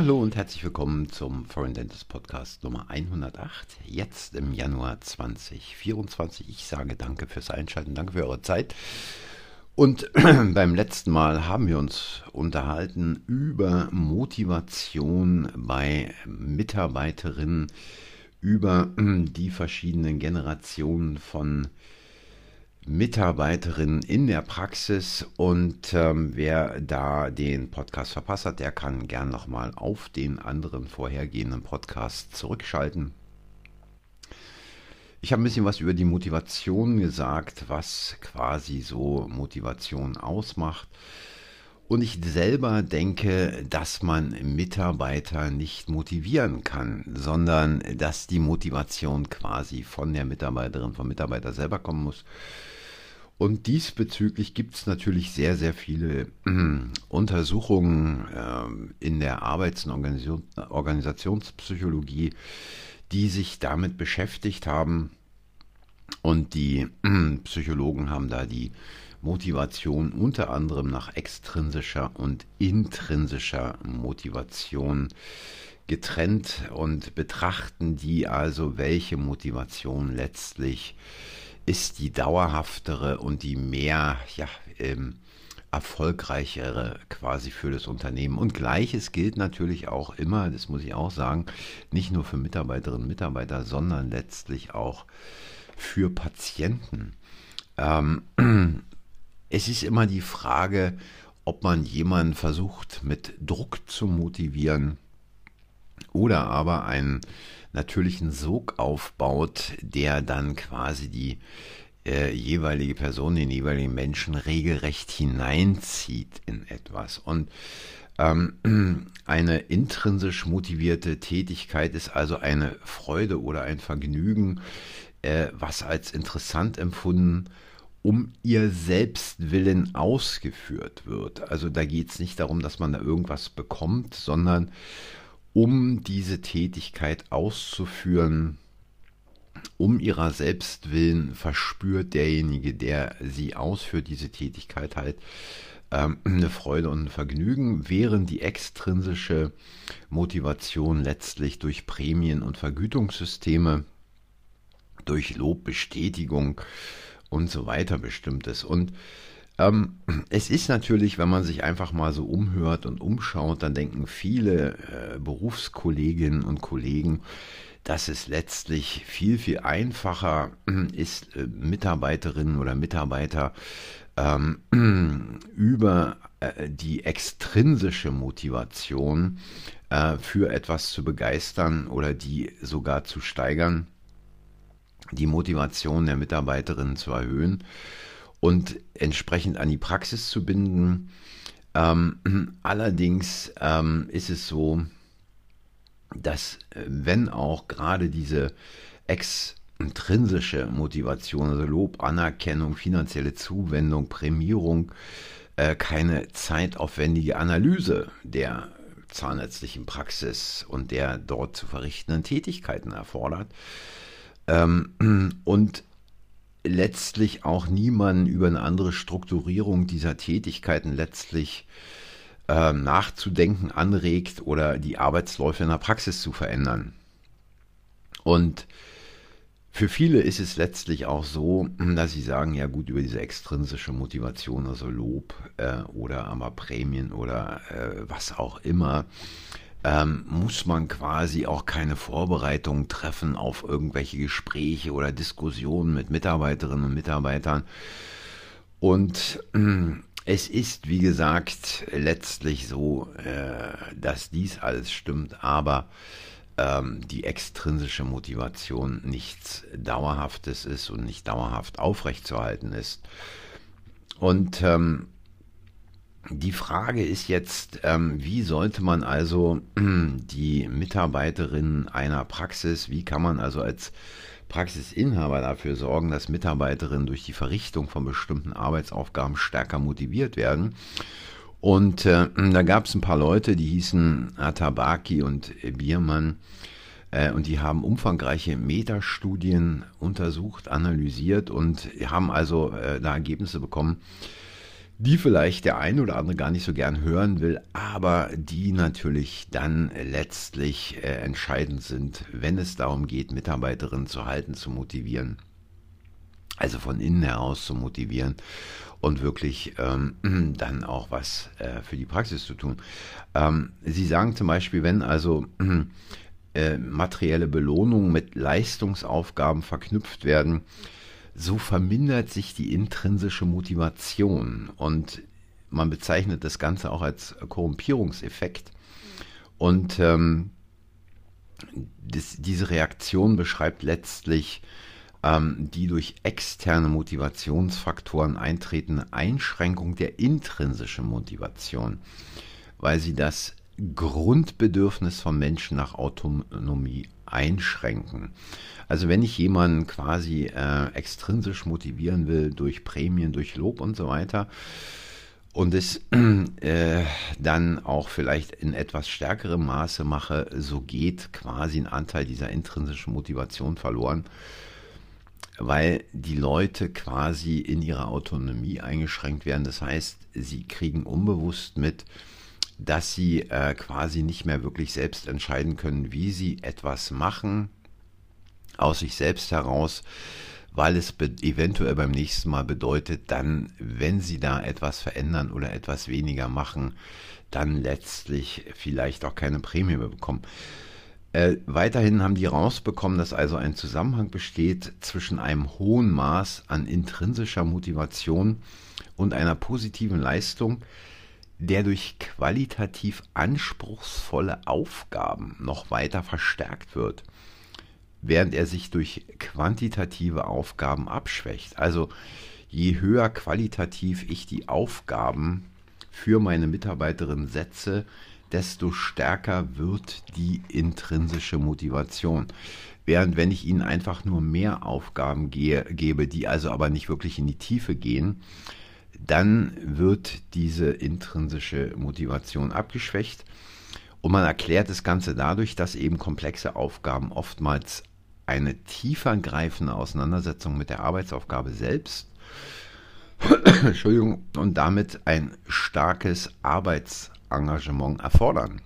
Hallo und herzlich willkommen zum Foreign Dentist Podcast Nummer 108, jetzt im Januar 2024. Ich sage danke fürs Einschalten, danke für eure Zeit. Und beim letzten Mal haben wir uns unterhalten über Motivation bei Mitarbeiterinnen, über die verschiedenen Generationen von Mitarbeiterin in der Praxis und ähm, wer da den Podcast verpasst hat, der kann gern nochmal auf den anderen vorhergehenden Podcast zurückschalten. Ich habe ein bisschen was über die Motivation gesagt, was quasi so Motivation ausmacht. Und ich selber denke, dass man Mitarbeiter nicht motivieren kann, sondern dass die Motivation quasi von der Mitarbeiterin, vom Mitarbeiter selber kommen muss. Und diesbezüglich gibt es natürlich sehr, sehr viele äh, Untersuchungen äh, in der Arbeits- und Organisation, Organisationspsychologie, die sich damit beschäftigt haben. Und die äh, Psychologen haben da die Motivation unter anderem nach extrinsischer und intrinsischer Motivation getrennt und betrachten die also, welche Motivation letztlich ist die dauerhaftere und die mehr ja, ähm, erfolgreichere quasi für das Unternehmen. Und gleiches gilt natürlich auch immer, das muss ich auch sagen, nicht nur für Mitarbeiterinnen und Mitarbeiter, sondern letztlich auch für Patienten. Ähm, es ist immer die Frage, ob man jemanden versucht mit Druck zu motivieren oder aber einen natürlichen Sog aufbaut, der dann quasi die äh, jeweilige Person, den jeweiligen Menschen regelrecht hineinzieht in etwas. Und ähm, eine intrinsisch motivierte Tätigkeit ist also eine Freude oder ein Vergnügen, äh, was als interessant empfunden um ihr Selbstwillen ausgeführt wird. Also da geht es nicht darum, dass man da irgendwas bekommt, sondern um diese Tätigkeit auszuführen, um ihrer selbst willen verspürt derjenige, der sie ausführt, diese Tätigkeit halt ähm, eine Freude und ein Vergnügen, während die extrinsische Motivation letztlich durch Prämien und Vergütungssysteme, durch Lobbestätigung und so weiter bestimmt ist. Und ähm, es ist natürlich, wenn man sich einfach mal so umhört und umschaut, dann denken viele äh, Berufskolleginnen und Kollegen, dass es letztlich viel, viel einfacher ist, äh, Mitarbeiterinnen oder Mitarbeiter ähm, über äh, die extrinsische Motivation äh, für etwas zu begeistern oder die sogar zu steigern, die Motivation der Mitarbeiterinnen zu erhöhen und entsprechend an die Praxis zu binden. Ähm, allerdings ähm, ist es so, dass äh, wenn auch gerade diese extrinsische Motivation, also Lob, Anerkennung, finanzielle Zuwendung, Prämierung, äh, keine zeitaufwendige Analyse der zahnärztlichen Praxis und der dort zu verrichtenden Tätigkeiten erfordert. Ähm, und letztlich auch niemanden über eine andere Strukturierung dieser Tätigkeiten letztlich äh, nachzudenken anregt oder die Arbeitsläufe in der Praxis zu verändern. Und für viele ist es letztlich auch so, dass sie sagen, ja gut, über diese extrinsische Motivation, also Lob äh, oder aber Prämien oder äh, was auch immer, ähm, muss man quasi auch keine Vorbereitung treffen auf irgendwelche Gespräche oder Diskussionen mit Mitarbeiterinnen und Mitarbeitern. Und äh, es ist, wie gesagt, letztlich so, äh, dass dies alles stimmt, aber ähm, die extrinsische Motivation nichts Dauerhaftes ist und nicht dauerhaft aufrechtzuerhalten ist. Und ähm, die Frage ist jetzt, ähm, wie sollte man also die Mitarbeiterin einer Praxis, wie kann man also als Praxisinhaber dafür sorgen, dass Mitarbeiterinnen durch die Verrichtung von bestimmten Arbeitsaufgaben stärker motiviert werden? Und äh, da gab es ein paar Leute, die hießen Atabaki und Biermann, äh, und die haben umfangreiche Metastudien untersucht, analysiert und haben also äh, da Ergebnisse bekommen, die vielleicht der eine oder andere gar nicht so gern hören will, aber die natürlich dann letztlich äh, entscheidend sind, wenn es darum geht, Mitarbeiterinnen zu halten, zu motivieren. Also von innen heraus zu motivieren und wirklich ähm, dann auch was äh, für die Praxis zu tun. Ähm, Sie sagen zum Beispiel, wenn also äh, materielle Belohnungen mit Leistungsaufgaben verknüpft werden, so vermindert sich die intrinsische Motivation und man bezeichnet das Ganze auch als Korrumpierungseffekt. Und ähm, das, diese Reaktion beschreibt letztlich ähm, die durch externe Motivationsfaktoren eintretende Einschränkung der intrinsischen Motivation, weil sie das Grundbedürfnis von Menschen nach Autonomie einschränken. Also wenn ich jemanden quasi äh, extrinsisch motivieren will durch Prämien, durch Lob und so weiter und es äh, dann auch vielleicht in etwas stärkerem Maße mache, so geht quasi ein Anteil dieser intrinsischen Motivation verloren, weil die Leute quasi in ihrer Autonomie eingeschränkt werden. Das heißt, sie kriegen unbewusst mit, dass sie äh, quasi nicht mehr wirklich selbst entscheiden können, wie sie etwas machen, aus sich selbst heraus, weil es eventuell beim nächsten Mal bedeutet, dann, wenn sie da etwas verändern oder etwas weniger machen, dann letztlich vielleicht auch keine Prämie mehr bekommen. Äh, weiterhin haben die rausbekommen, dass also ein Zusammenhang besteht zwischen einem hohen Maß an intrinsischer Motivation und einer positiven Leistung, der durch qualitativ anspruchsvolle Aufgaben noch weiter verstärkt wird, während er sich durch quantitative Aufgaben abschwächt. Also je höher qualitativ ich die Aufgaben für meine Mitarbeiterin setze, desto stärker wird die intrinsische Motivation. Während wenn ich ihnen einfach nur mehr Aufgaben gehe, gebe, die also aber nicht wirklich in die Tiefe gehen, dann wird diese intrinsische Motivation abgeschwächt. Und man erklärt das Ganze dadurch, dass eben komplexe Aufgaben oftmals eine tiefergreifende Auseinandersetzung mit der Arbeitsaufgabe selbst Entschuldigung, und damit ein starkes Arbeitsengagement erfordern.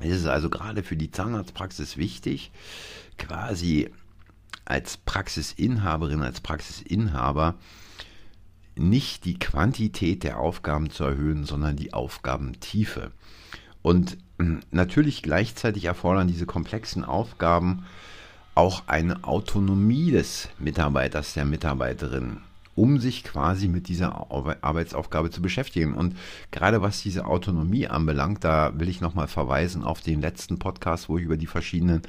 Es ist also gerade für die Zahnarztpraxis wichtig, quasi als Praxisinhaberin, als Praxisinhaber nicht die Quantität der Aufgaben zu erhöhen, sondern die Aufgabentiefe. Und hm, natürlich gleichzeitig erfordern diese komplexen Aufgaben auch eine Autonomie des Mitarbeiters, der Mitarbeiterin, um sich quasi mit dieser Arbeitsaufgabe zu beschäftigen. Und gerade was diese Autonomie anbelangt, da will ich nochmal verweisen auf den letzten Podcast, wo ich über die verschiedenen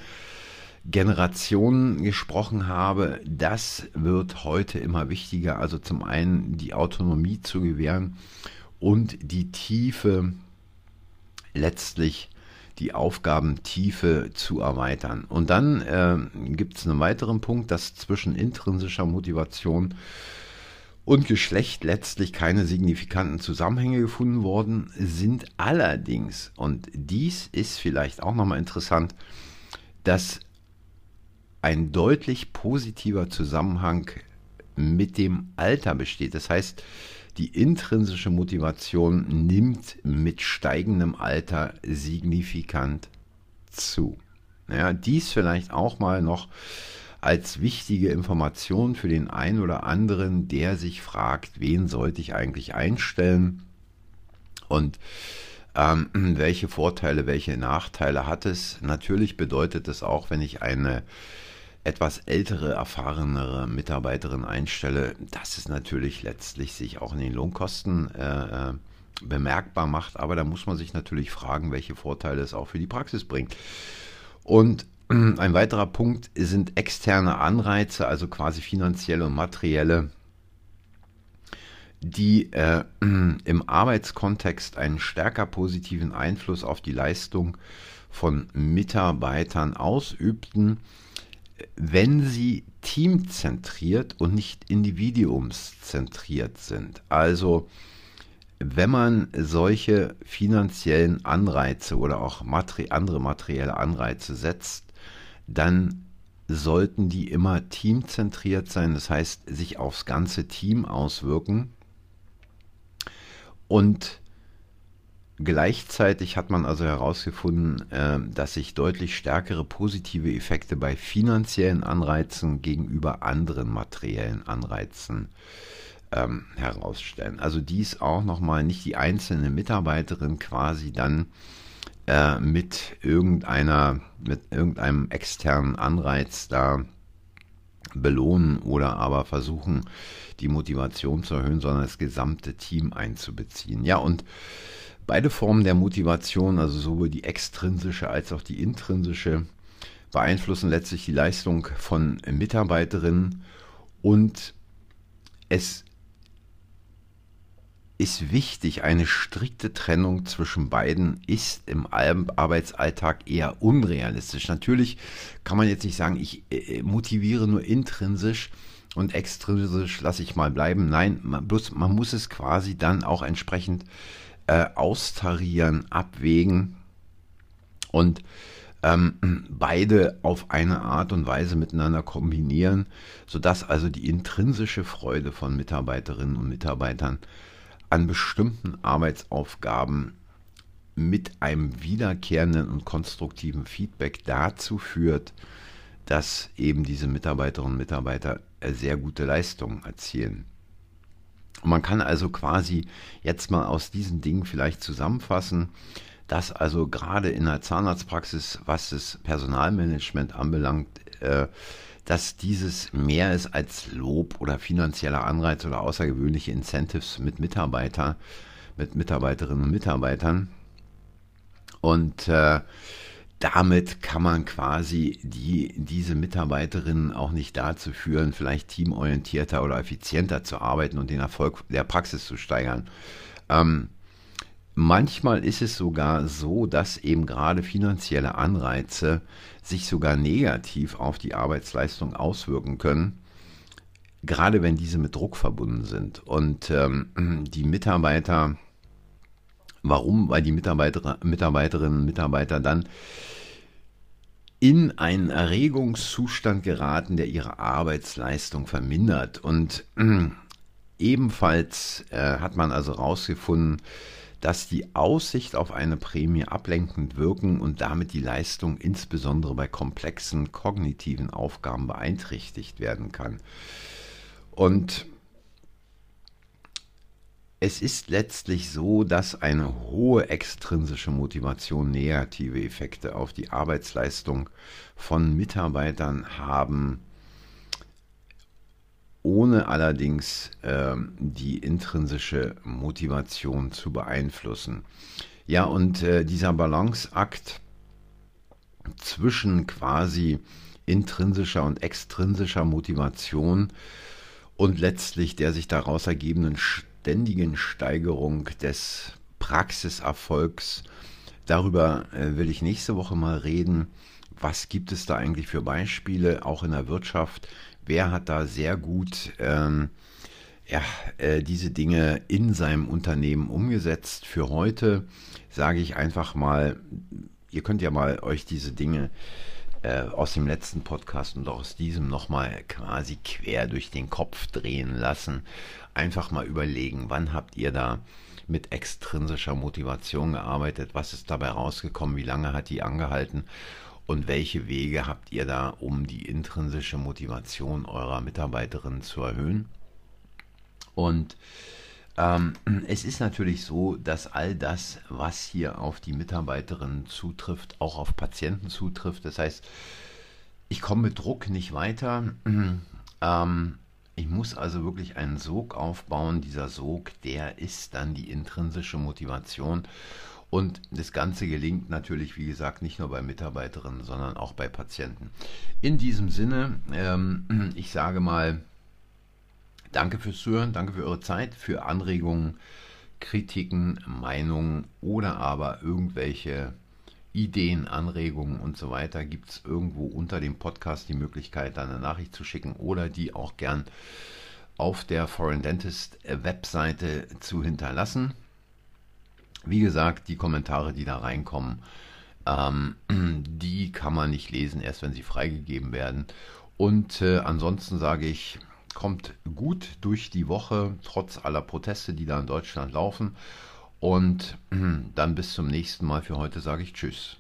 Generationen gesprochen habe, das wird heute immer wichtiger. Also zum einen die Autonomie zu gewähren und die Tiefe, letztlich die Aufgabentiefe zu erweitern. Und dann äh, gibt es einen weiteren Punkt, dass zwischen intrinsischer Motivation und Geschlecht letztlich keine signifikanten Zusammenhänge gefunden worden sind. Allerdings, und dies ist vielleicht auch nochmal interessant, dass ein deutlich positiver Zusammenhang mit dem Alter besteht. Das heißt, die intrinsische Motivation nimmt mit steigendem Alter signifikant zu. Ja, dies vielleicht auch mal noch als wichtige Information für den einen oder anderen, der sich fragt, wen sollte ich eigentlich einstellen und ähm, welche Vorteile, welche Nachteile hat es. Natürlich bedeutet es auch, wenn ich eine etwas ältere, erfahrenere Mitarbeiterin einstelle, dass es natürlich letztlich sich auch in den Lohnkosten äh, äh, bemerkbar macht. Aber da muss man sich natürlich fragen, welche Vorteile es auch für die Praxis bringt. Und ein weiterer Punkt sind externe Anreize, also quasi finanzielle und materielle, die äh, im Arbeitskontext einen stärker positiven Einfluss auf die Leistung von Mitarbeitern ausübten wenn sie teamzentriert und nicht individuumszentriert sind. Also wenn man solche finanziellen Anreize oder auch materi andere materielle Anreize setzt, dann sollten die immer teamzentriert sein, das heißt sich aufs ganze Team auswirken. Und gleichzeitig hat man also herausgefunden, äh, dass sich deutlich stärkere positive Effekte bei finanziellen Anreizen gegenüber anderen materiellen Anreizen ähm, herausstellen. Also dies auch nochmal nicht die einzelne Mitarbeiterin quasi dann äh, mit irgendeiner, mit irgendeinem externen Anreiz da belohnen oder aber versuchen, die Motivation zu erhöhen, sondern das gesamte Team einzubeziehen. Ja, und beide Formen der Motivation, also sowohl die extrinsische als auch die intrinsische, beeinflussen letztlich die Leistung von Mitarbeiterinnen und es ist wichtig, eine strikte Trennung zwischen beiden ist im Arbeitsalltag eher unrealistisch. Natürlich kann man jetzt nicht sagen, ich äh, motiviere nur intrinsisch und extrinsisch lasse ich mal bleiben. Nein, man, bloß, man muss es quasi dann auch entsprechend äh, austarieren, abwägen und ähm, beide auf eine Art und Weise miteinander kombinieren, sodass also die intrinsische Freude von Mitarbeiterinnen und Mitarbeitern an bestimmten Arbeitsaufgaben mit einem wiederkehrenden und konstruktiven Feedback dazu führt, dass eben diese Mitarbeiterinnen und Mitarbeiter sehr gute Leistungen erzielen. Und man kann also quasi jetzt mal aus diesen Dingen vielleicht zusammenfassen, dass also gerade in der Zahnarztpraxis, was das Personalmanagement anbelangt, äh, dass dieses mehr ist als Lob oder finanzieller Anreiz oder außergewöhnliche Incentives mit Mitarbeiter, mit Mitarbeiterinnen und Mitarbeitern. Und äh, damit kann man quasi die, diese Mitarbeiterinnen auch nicht dazu führen, vielleicht teamorientierter oder effizienter zu arbeiten und den Erfolg der Praxis zu steigern. Ähm, Manchmal ist es sogar so, dass eben gerade finanzielle Anreize sich sogar negativ auf die Arbeitsleistung auswirken können, gerade wenn diese mit Druck verbunden sind. Und ähm, die Mitarbeiter, warum? Weil die Mitarbeiter, Mitarbeiterinnen und Mitarbeiter dann in einen Erregungszustand geraten, der ihre Arbeitsleistung vermindert. Und äh, ebenfalls äh, hat man also herausgefunden, dass die Aussicht auf eine Prämie ablenkend wirken und damit die Leistung insbesondere bei komplexen kognitiven Aufgaben beeinträchtigt werden kann. Und es ist letztlich so, dass eine hohe extrinsische Motivation negative Effekte auf die Arbeitsleistung von Mitarbeitern haben ohne allerdings äh, die intrinsische Motivation zu beeinflussen. Ja, und äh, dieser Balanceakt zwischen quasi intrinsischer und extrinsischer Motivation und letztlich der sich daraus ergebenden ständigen Steigerung des Praxiserfolgs. Darüber äh, will ich nächste Woche mal reden. Was gibt es da eigentlich für Beispiele, auch in der Wirtschaft, wer hat da sehr gut ähm, ja, äh, diese Dinge in seinem Unternehmen umgesetzt. Für heute sage ich einfach mal, ihr könnt ja mal euch diese Dinge äh, aus dem letzten Podcast und aus diesem nochmal quasi quer durch den Kopf drehen lassen. Einfach mal überlegen, wann habt ihr da mit extrinsischer Motivation gearbeitet, was ist dabei rausgekommen, wie lange hat die angehalten und welche Wege habt ihr da, um die intrinsische Motivation eurer Mitarbeiterinnen zu erhöhen? Und ähm, es ist natürlich so, dass all das, was hier auf die Mitarbeiterinnen zutrifft, auch auf Patienten zutrifft. Das heißt, ich komme mit Druck nicht weiter. Ähm, ich muss also wirklich einen Sog aufbauen. Dieser Sog, der ist dann die intrinsische Motivation. Und das Ganze gelingt natürlich, wie gesagt, nicht nur bei Mitarbeiterinnen, sondern auch bei Patienten. In diesem Sinne, ähm, ich sage mal, danke fürs Zuhören, danke für eure Zeit, für Anregungen, Kritiken, Meinungen oder aber irgendwelche Ideen, Anregungen und so weiter. Gibt es irgendwo unter dem Podcast die Möglichkeit, eine Nachricht zu schicken oder die auch gern auf der Foreign Dentist Webseite zu hinterlassen. Wie gesagt, die Kommentare, die da reinkommen, ähm, die kann man nicht lesen, erst wenn sie freigegeben werden. Und äh, ansonsten sage ich, kommt gut durch die Woche, trotz aller Proteste, die da in Deutschland laufen. Und dann bis zum nächsten Mal. Für heute sage ich Tschüss.